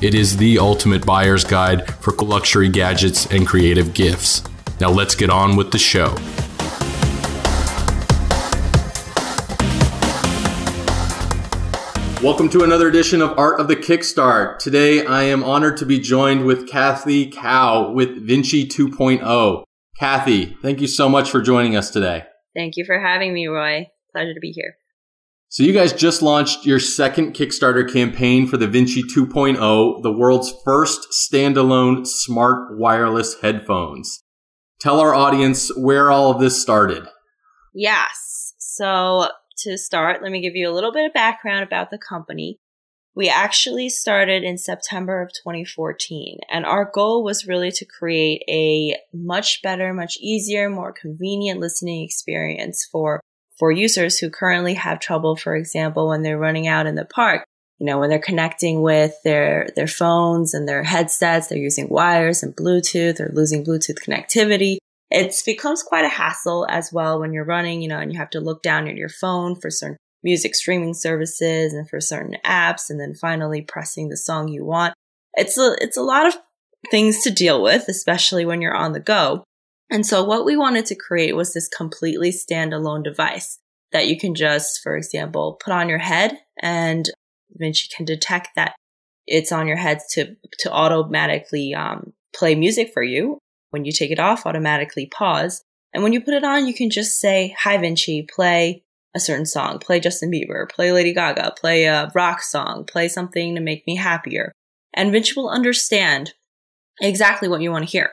It is the ultimate buyer's guide for luxury gadgets and creative gifts. Now let's get on with the show. Welcome to another edition of Art of the Kickstart. Today I am honored to be joined with Cathy Cao with Vinci 2.0. Cathy, thank you so much for joining us today. Thank you for having me, Roy. Pleasure to be here. So you guys just launched your second Kickstarter campaign for the Vinci 2.0, the world's first standalone smart wireless headphones. Tell our audience where all of this started. Yes. So to start, let me give you a little bit of background about the company. We actually started in September of 2014, and our goal was really to create a much better, much easier, more convenient listening experience for for users who currently have trouble, for example, when they're running out in the park, you know, when they're connecting with their, their phones and their headsets, they're using wires and Bluetooth or losing Bluetooth connectivity. It becomes quite a hassle as well when you're running, you know, and you have to look down at your phone for certain music streaming services and for certain apps and then finally pressing the song you want. It's a, it's a lot of things to deal with, especially when you're on the go. And so what we wanted to create was this completely standalone device that you can just, for example, put on your head and Vinci can detect that it's on your head to, to automatically um, play music for you. When you take it off, automatically pause. And when you put it on, you can just say, Hi, Vinci, play a certain song, play Justin Bieber, play Lady Gaga, play a rock song, play something to make me happier. And Vinci will understand exactly what you want to hear.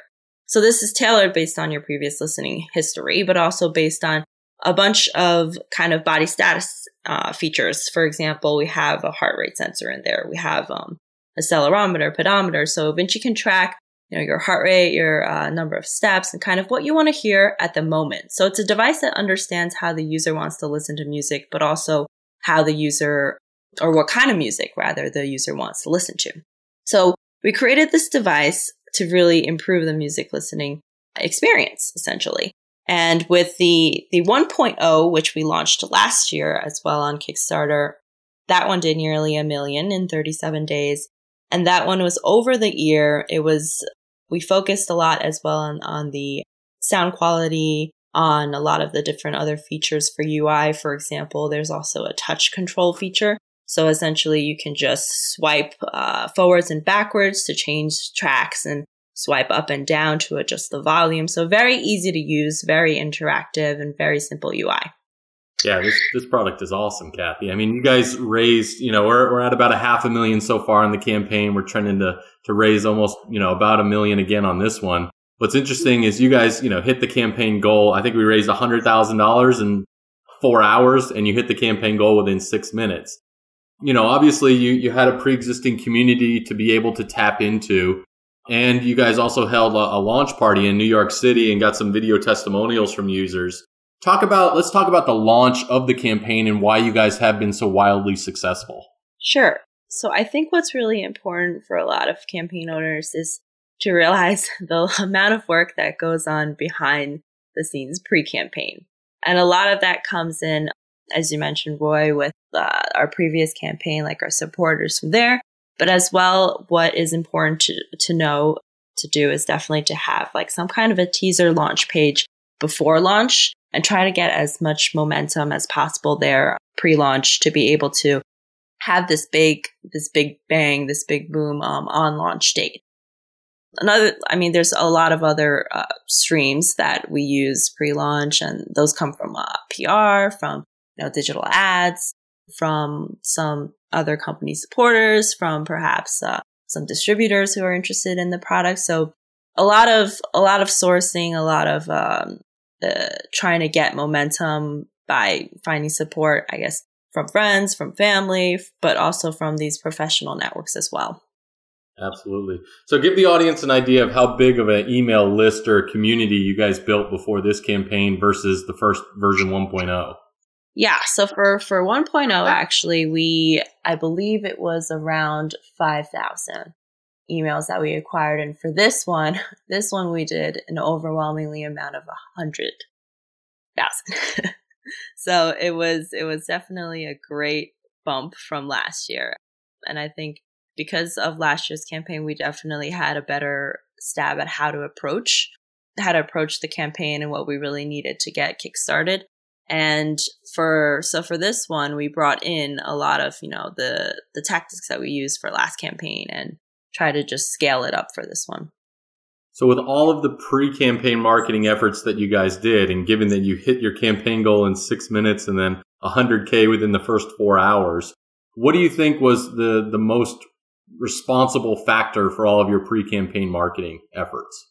So this is tailored based on your previous listening history, but also based on a bunch of kind of body status uh, features. For example, we have a heart rate sensor in there. We have um, a accelerometer, pedometer. So Vinci can track, you know, your heart rate, your uh, number of steps, and kind of what you want to hear at the moment. So it's a device that understands how the user wants to listen to music, but also how the user, or what kind of music rather, the user wants to listen to. So we created this device to really improve the music listening experience, essentially. And with the, the 1.0, which we launched last year as well on Kickstarter, that one did nearly a million in 37 days. And that one was over the ear. It was, we focused a lot as well on, on the sound quality, on a lot of the different other features for UI. For example, there's also a touch control feature so essentially, you can just swipe uh, forwards and backwards to change tracks and swipe up and down to adjust the volume. So very easy to use, very interactive, and very simple UI. Yeah, this, this product is awesome, Cathy. I mean, you guys raised, you know, we're, we're at about a half a million so far in the campaign. We're trending to, to raise almost, you know, about a million again on this one. What's interesting is you guys, you know, hit the campaign goal. I think we raised $100,000 in four hours and you hit the campaign goal within six minutes you know, obviously you, you had a pre-existing community to be able to tap into. And you guys also held a, a launch party in New York City and got some video testimonials from users. Talk about, let's talk about the launch of the campaign and why you guys have been so wildly successful. Sure. So I think what's really important for a lot of campaign owners is to realize the amount of work that goes on behind the scenes pre-campaign. And a lot of that comes in as you mentioned, Roy, with uh, our previous campaign, like our supporters from there. But as well, what is important to, to know to do is definitely to have like some kind of a teaser launch page before launch and try to get as much momentum as possible there pre-launch to be able to have this big, this big bang, this big boom um, on launch date. another, I mean, there's a lot of other uh, streams that we use pre-launch, and those come from uh, PR, from you know digital ads, from some other company supporters, from perhaps uh, some distributors who are interested in the product. So a lot of a lot of sourcing, a lot of um, uh, trying to get momentum by finding support, I guess, from friends, from family, but also from these professional networks as well. Absolutely. So give the audience an idea of how big of an email list or community you guys built before this campaign versus the first version 1.0. Yeah, so for for 1.0 actually we I believe it was around 5,000 emails that we acquired and for this one, this one we did an overwhelmingly amount of 100,000. so it was it was definitely a great bump from last year. And I think because of last year's campaign, we definitely had a better stab at how to approach how to approach the campaign and what we really needed to get kickstarted. And for so for this one, we brought in a lot of you know the the tactics that we used for last campaign and try to just scale it up for this one. So, with all of the pre campaign marketing efforts that you guys did, and given that you hit your campaign goal in six minutes and then 100K within the first four hours, what do you think was the, the most responsible factor for all of your pre campaign marketing efforts?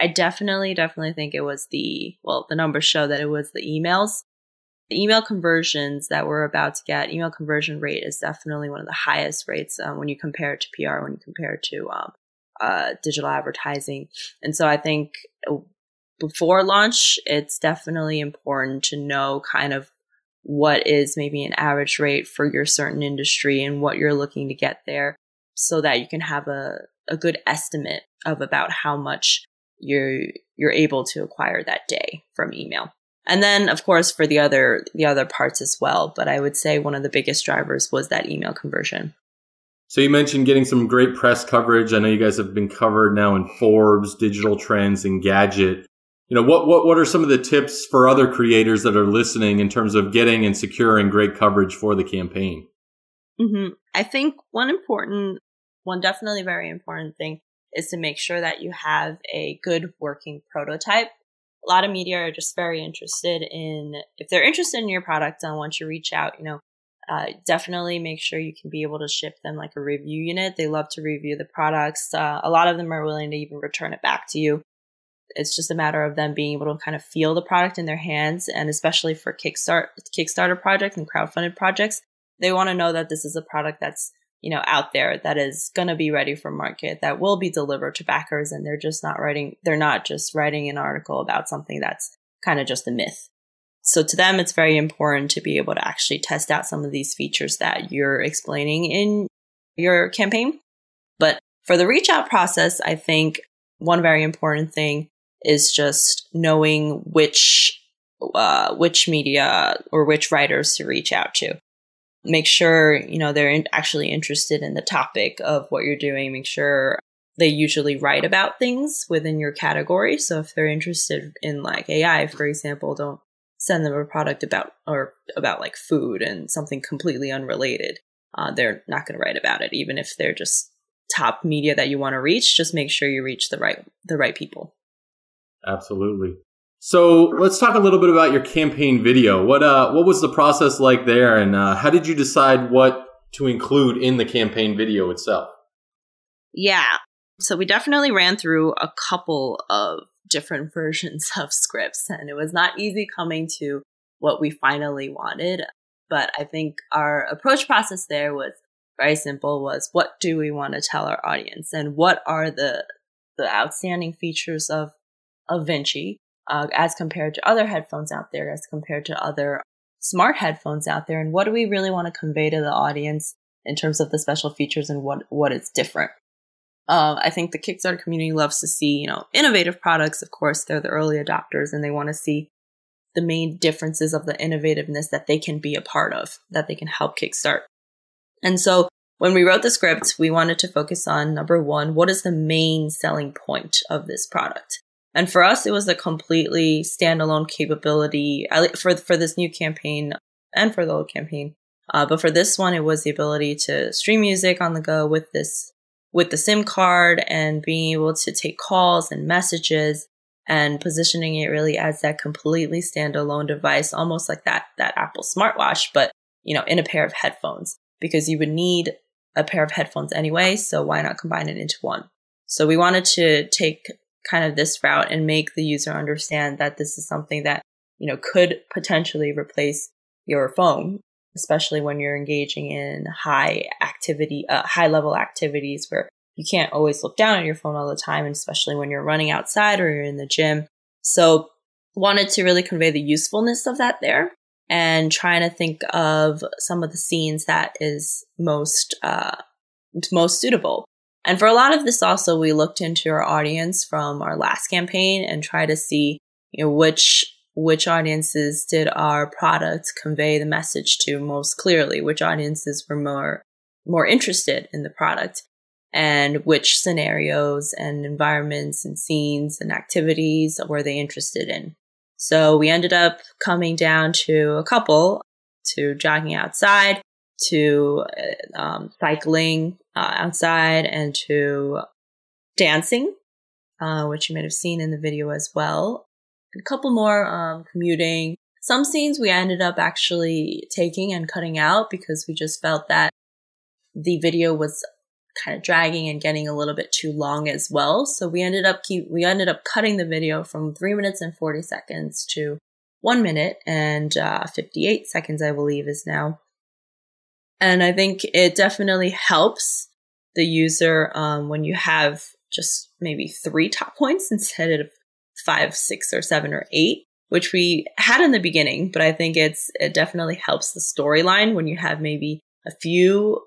I definitely, definitely think it was the, well, the numbers show that it was the emails. The email conversions that we're about to get, email conversion rate is definitely one of the highest rates um, when you compare it to PR, when you compare it to um, uh, digital advertising. And so I think uh, before launch, it's definitely important to know kind of what is maybe an average rate for your certain industry and what you're looking to get there so that you can have a, a good estimate of about how much you're you're able to acquire that day from email. And then of course for the other the other parts as well, but I would say one of the biggest drivers was that email conversion. So you mentioned getting some great press coverage. I know you guys have been covered now in Forbes, Digital Trends, Engadget. You know, what, what, what are some of the tips for other creators that are listening in terms of getting and securing great coverage for the campaign? Mm-hmm. I think one important, one definitely very important thing is to make sure that you have a good working prototype. A lot of media are just very interested in, if they're interested in your product and want you reach out, you know, uh, definitely make sure you can be able to ship them like a review unit. They love to review the products. Uh, a lot of them are willing to even return it back to you. It's just a matter of them being able to kind of feel the product in their hands, and especially for Kickstart Kickstarter projects and crowdfunded projects, they want to know that this is a product that's you know out there that is going to be ready for market that will be delivered to backers, and they're just not writing. They're not just writing an article about something that's kind of just a myth. So to them, it's very important to be able to actually test out some of these features that you're explaining in your campaign. But for the reach out process, I think one very important thing is just knowing which uh, which media or which writers to reach out to. Make sure you know they're in- actually interested in the topic of what you're doing. Make sure they usually write about things within your category. So if they're interested in like AI, for example, don't send them a product about or about like food and something completely unrelated, uh, they're not going to write about it. Even if they're just top media that you want to reach, just make sure you reach the right the right people. Absolutely. So let's talk a little bit about your campaign video. What uh what was the process like there, and uh, how did you decide what to include in the campaign video itself? Yeah, so we definitely ran through a couple of different versions of scripts, and it was not easy coming to what we finally wanted. But I think our approach process there was very simple was what do we want to tell our audience and what are the the outstanding features of of Vinci uh, as compared to other headphones out there as compared to other smart headphones out there and what do we really want to convey to the audience in terms of the special features and what what is different uh, I think the Kickstarter community loves to see, you know, innovative products. Of course, they're the early adopters and they want to see the main differences of the innovativeness that they can be a part of, that they can help kickstart. And so when we wrote the script, we wanted to focus on number one, what is the main selling point of this product? And for us, it was a completely standalone capability for, for this new campaign and for the old campaign. Uh, but for this one, it was the ability to stream music on the go with this with the SIM card and being able to take calls and messages and positioning it really as that completely standalone device, almost like that, that Apple smartwatch, but you know, in a pair of headphones because you would need a pair of headphones anyway. So why not combine it into one? So we wanted to take kind of this route and make the user understand that this is something that, you know, could potentially replace your phone, especially when you're engaging in high activity, uh, high level activities where you can't always look down at your phone all the time, and especially when you're running outside or you're in the gym. So wanted to really convey the usefulness of that there and trying to think of some of the scenes that is most uh, most suitable. And for a lot of this, also we looked into our audience from our last campaign and try to see you know which which audiences did our product convey the message to most clearly, which audiences were more more interested in the product, and which scenarios and environments and scenes and activities were they interested in. So we ended up coming down to a couple to jogging outside, to uh, um, cycling uh, outside, and to dancing, uh, which you might have seen in the video as well. a couple more um, commuting. Some scenes we ended up actually taking and cutting out because we just felt that the video was kind of dragging and getting a little bit too long as well. So we ended up keep we ended up cutting the video from three minutes and forty seconds to one minute and uh, fifty eight seconds, I believe, is now. And I think it definitely helps the user um, when you have just maybe three top points instead of five, six, or seven or eight, which we had in the beginning. But I think it's it definitely helps the storyline when you have maybe a few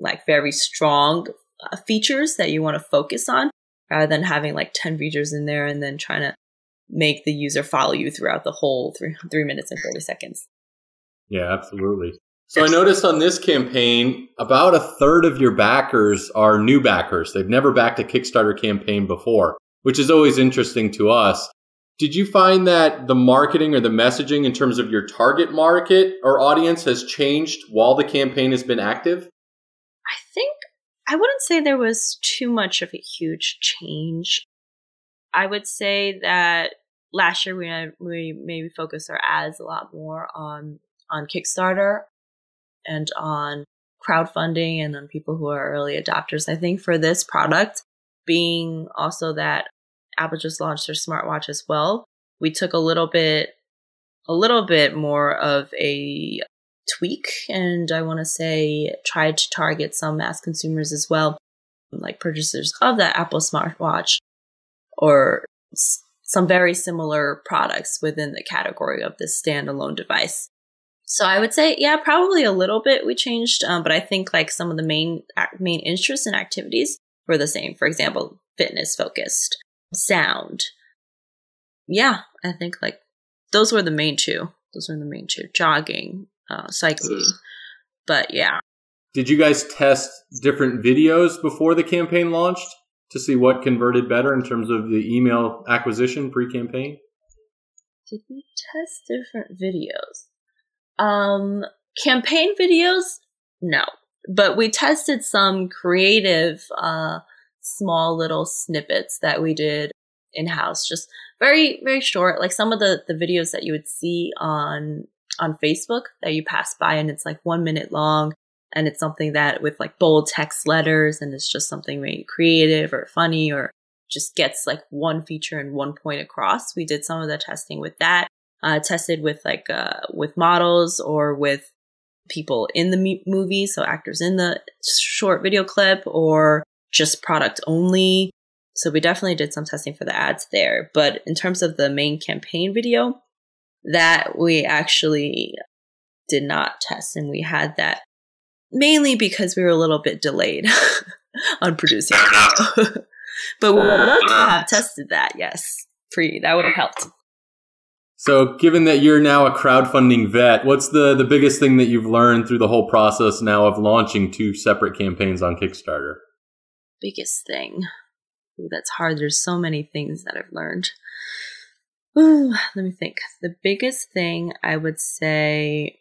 like very strong uh, features that you want to focus on rather than having like 10 features in there and then trying to make the user follow you throughout the whole three, three minutes and 40 seconds. Yeah, absolutely. So I noticed on this campaign, about a third of your backers are new backers. They've never backed a Kickstarter campaign before, which is always interesting to us. Did you find that the marketing or the messaging in terms of your target market or audience has changed while the campaign has been active? I think I wouldn't say there was too much of a huge change. I would say that last year we we maybe focused our ads a lot more on on Kickstarter and on crowdfunding and on people who are early adopters. I think for this product, being also that Apple just launched their smartwatch as well, we took a little bit a little bit more of a tweak and I want to say try to target some mass consumers as well, like purchasers of that Apple smartwatch or some very similar products within the category of this standalone device. So I would say, yeah, probably a little bit we changed, um, but I think like some of the main main interests and activities were the same. For example, fitness focused, sound. Yeah, I think like those were the main two. Those were the main two: jogging, uh, cycling. But yeah. Did you guys test different videos before the campaign launched to see what converted better in terms of the email acquisition pre-campaign? Did we test different videos? Um, campaign videos? No, but we tested some creative, uh, small little snippets that we did in house, just very, very short. Like some of the, the videos that you would see on on Facebook that you pass by and it's like one minute long and it's something that with like bold text letters and it's just something maybe creative or funny or just gets like one feature and one point across. We did some of the testing with that. Uh, tested with like uh, with models or with people in the movie, so actors in the short video clip or just product only. So we definitely did some testing for the ads there. But in terms of the main campaign video, that we actually did not test and we had that mainly because we were a little bit delayed on producing but we would love to have tested that yes pre that would have helped so given that you're now a crowdfunding vet what's the the biggest thing that you've learned through the whole process now of launching two separate campaigns on kickstarter? Biggest thing. Ooh, that's hard. There's so many things that i've learned. Ooh, let me think. The biggest thing I would say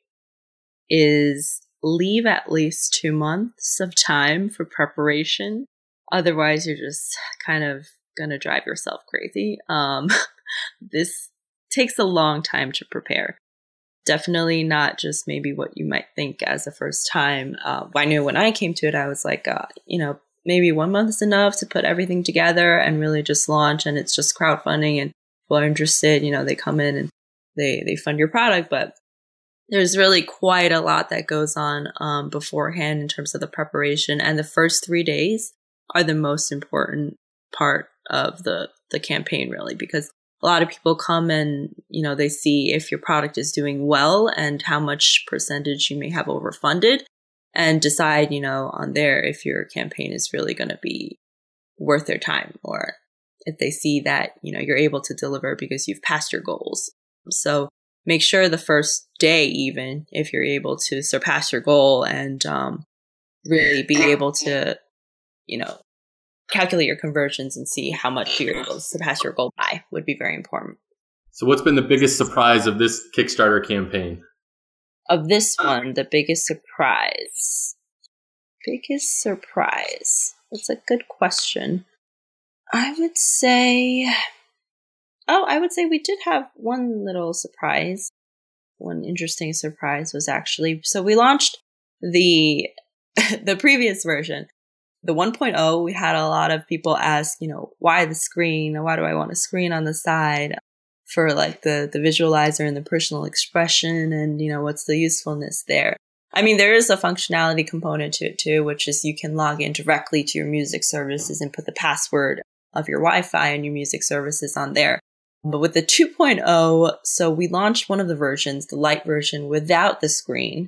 is leave at least two months of time for preparation. Otherwise, you're just kind of going to drive yourself crazy. Um, this takes a long time to prepare. Definitely not just maybe what you might think as a first time. Uh, I knew when I came to it, I was like, uh, you know, maybe one month is enough to put everything together and really just launch. And it's just crowdfunding and people are interested, you know, they come in and they, they fund your product. But there's really quite a lot that goes on um, beforehand in terms of the preparation. And the first three days are the most important part of the, the campaign, really, because a lot of people come and, you know, they see if your product is doing well and how much percentage you may have overfunded and decide, you know, on there if your campaign is really going to be worth their time or if they see that, you know, you're able to deliver because you've passed your goals. So make sure the first day, even if you're able to surpass your goal and um, really be able to, you know, calculate your conversions and see how much you're able to surpass your goal by would be very important. So, what's been the biggest surprise of this Kickstarter campaign? Of this one, the biggest surprise. Biggest surprise. That's a good question. I would say. Oh, I would say we did have one little surprise. One interesting surprise was actually so we launched the the previous version the 1.0, we had a lot of people ask, you know, why the screen? Why do I want a screen on the side for like the, the visualizer and the personal expression? And, you know, what's the usefulness there? I mean, there is a functionality component to it too, which is you can log in directly to your music services and put the password of your Wi Fi and your music services on there. But with the 2.0, so we launched one of the versions, the light version, without the screen.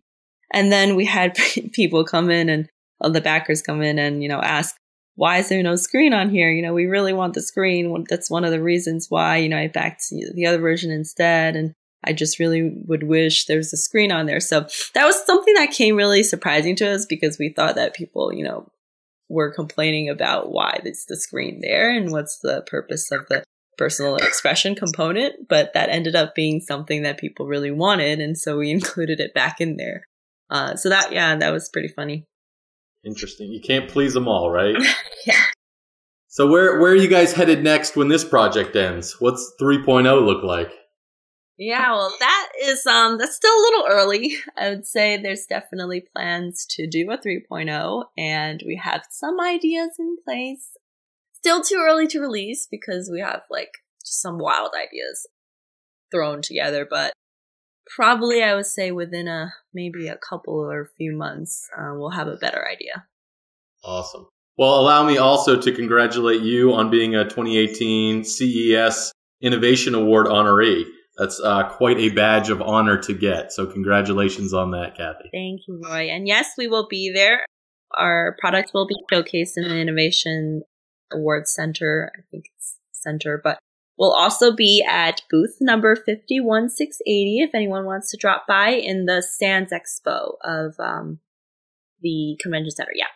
And then we had people come in and the backers come in and, you know, ask, why is there no screen on here? You know, we really want the screen. That's one of the reasons why, you know, I backed the other version instead. And I just really would wish there was a screen on there. So that was something that came really surprising to us because we thought that people, you know, were complaining about why there's the screen there and what's the purpose of the personal expression component. But that ended up being something that people really wanted. And so we included it back in there. Uh, so that, yeah, that was pretty funny. Interesting. You can't please them all, right? yeah. So where where are you guys headed next when this project ends? What's 3.0 look like? Yeah, well, that is um that's still a little early. I would say there's definitely plans to do a 3.0 and we have some ideas in place. Still too early to release because we have like just some wild ideas thrown together, but probably I would say within a maybe a couple or a few months, uh, we'll have a better idea. Awesome. Well, allow me also to congratulate you on being a 2018 CES Innovation Award honoree. That's uh, quite a badge of honor to get. So, congratulations on that, Cathy. Thank you, Roy. And yes, we will be there. Our product will be showcased in the Innovation Awards Center. I think it's center, but We'll also be at booth number 51680 if anyone wants to drop by in the Sands Expo of um, the convention center. Yeah.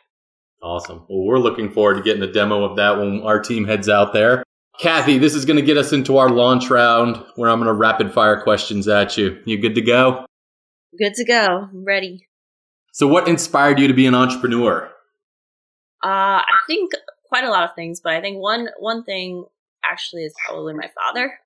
Awesome. Well, we're looking forward to getting a demo of that when our team heads out there. Cathy, this is going to get us into our launch round where I'm going to rapid fire questions at you. You good to go? Good to go. I'm ready. So, what inspired you to be an entrepreneur? Uh, I think quite a lot of things, but I think one one thing actually is probably my father.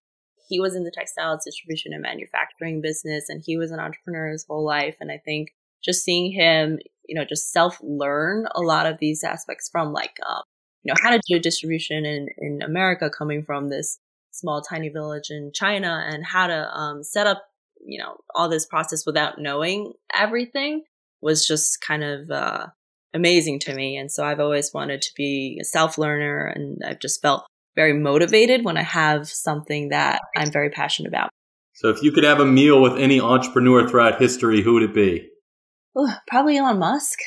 He was in the textiles distribution and manufacturing business, and he was an entrepreneur his whole life. And I think just seeing him, you know, just self learn a lot of these aspects from like, um, you know, how to do distribution in, in America coming from this small, tiny village in China and how to um, set up, you know, all this process without knowing everything was just kind of uh, amazing to me. And so I've always wanted to be a self learner and I've just felt very motivated when I have something that I'm very passionate about. So if you could have a meal with any entrepreneur throughout history, who would it be? Ooh, probably Elon Musk.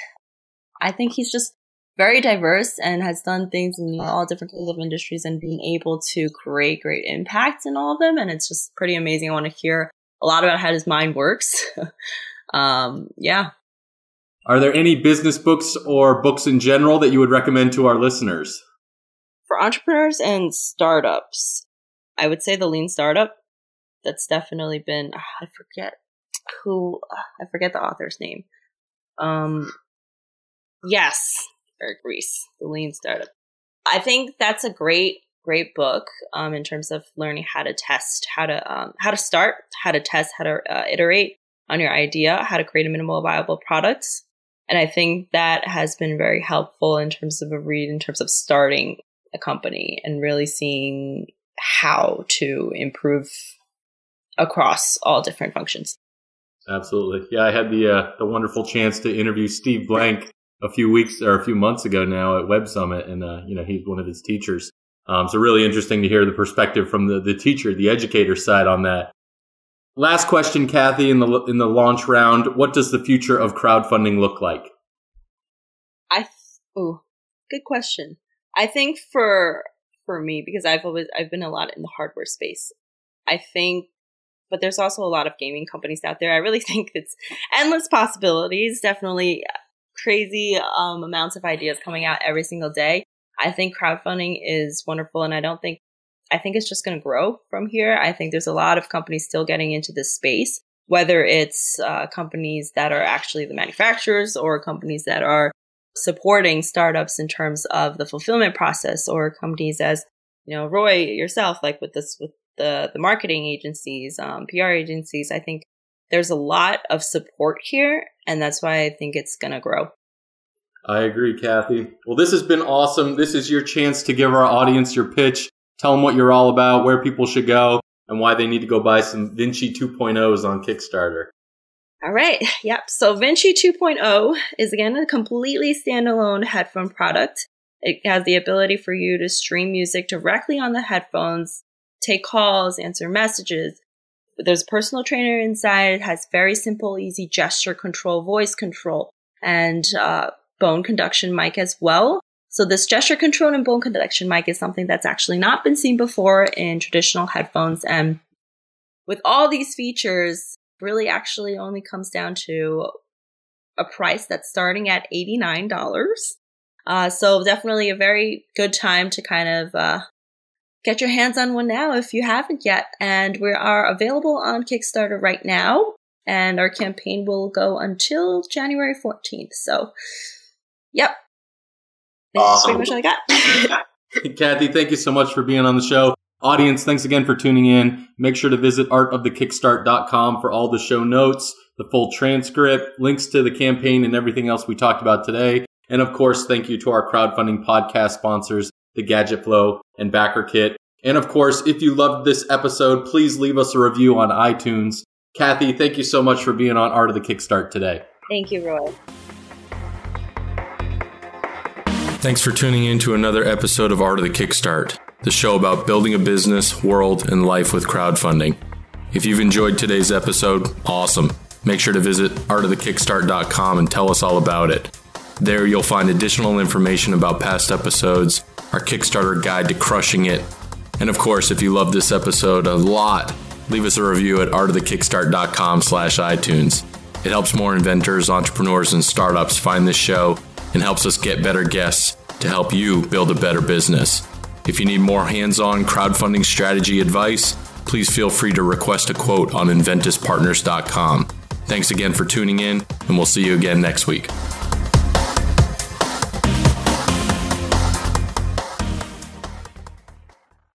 I think he's just very diverse and has done things in all different kinds of industries and being able to create great impact in all of them. And it's just pretty amazing. I want to hear a lot about how his mind works. um, yeah. Are there any business books or books in general that you would recommend to our listeners? For entrepreneurs and startups, I would say the lean startup. That's definitely been, ah, I forget who, ah, I forget the author's name. Um, yes, Eric Ries, the lean startup. I think that's a great, great book um, in terms of learning how to test, how to um, how to start, how to test, how to uh, iterate on your idea, how to create a minimal viable product. And I think that has been very helpful in terms of a read, in terms of starting a company and really seeing how to improve across all different functions. Absolutely. Yeah, I had the uh, the wonderful chance to interview Steve Blank a few weeks or a few months ago now at Web Summit, and uh, you know he's one of his teachers. Um, so really interesting to hear the perspective from the the teacher, the educator side on that. Last question, Cathy, in the in the launch round, what does the future of crowdfunding look like? I oh, good question. I think for for me because I've always I've been a lot in the hardware space. I think but there's also a lot of gaming companies out there. I really think it's endless possibilities, definitely crazy um, amounts of ideas coming out every single day. I think crowdfunding is wonderful and I don't think I think it's just going to grow from here. I think there's a lot of companies still getting into this space, whether it's uh, companies that are actually the manufacturers or companies that are supporting startups in terms of the fulfillment process or companies as you know roy yourself like with this with the the marketing agencies um, pr agencies i think there's a lot of support here and that's why i think it's going to grow. I agree cathy. Well this has been awesome. This is your chance to give our audience your pitch. Tell them what you're all about where people should go and why they need to go buy some vinci 2.0s on kickstarter all right. Yep. So Vinci 2.0 is again a completely standalone headphone product. It has the ability for you to stream music directly on the headphones, take calls, answer messages. There's a personal trainer inside. It has very simple, easy gesture control, voice control, and uh, bone conduction mic as well. So this gesture control and bone conduction mic is something that's actually not been seen before in traditional headphones. And with all these features, really actually only comes down to a price that's starting at $89. Uh, so definitely a very good time to kind of uh, get your hands on one now if you haven't yet. And we are available on Kickstarter right now, and our campaign will go until January 14th. So, yep. That's awesome. pretty much all I got. Cathy, thank you so much for being on the show. Audience, thanks again for tuning in. Make sure to visit artofthekickstart.com for all the show notes, the full transcript, links to the campaign and everything else we talked about today. And of course, thank you to our crowdfunding podcast sponsors, the Gadget Flow and BackerKit. And of course, if you loved this episode, please leave us a review on iTunes. Cathy, thank you so much for being on Art of the Kickstart today. Thank you, Roy. Thanks for tuning in to another episode of Art of the Kickstart the show about building a business, world, and life with crowdfunding. If you've enjoyed today's episode, awesome. Make sure to visit artofthekickstart.com and tell us all about it. There you'll find additional information about past episodes, our Kickstarter guide to crushing it, and of course, if you love this episode a lot, leave us a review at artofthekickstart.com slash iTunes. It helps more inventors, entrepreneurs, and startups find this show and helps us get better guests to help you build a better business. If you need more hands on crowdfunding strategy advice, please feel free to request a quote on inventuspartners.com. Thanks again for tuning in, and we'll see you again next week.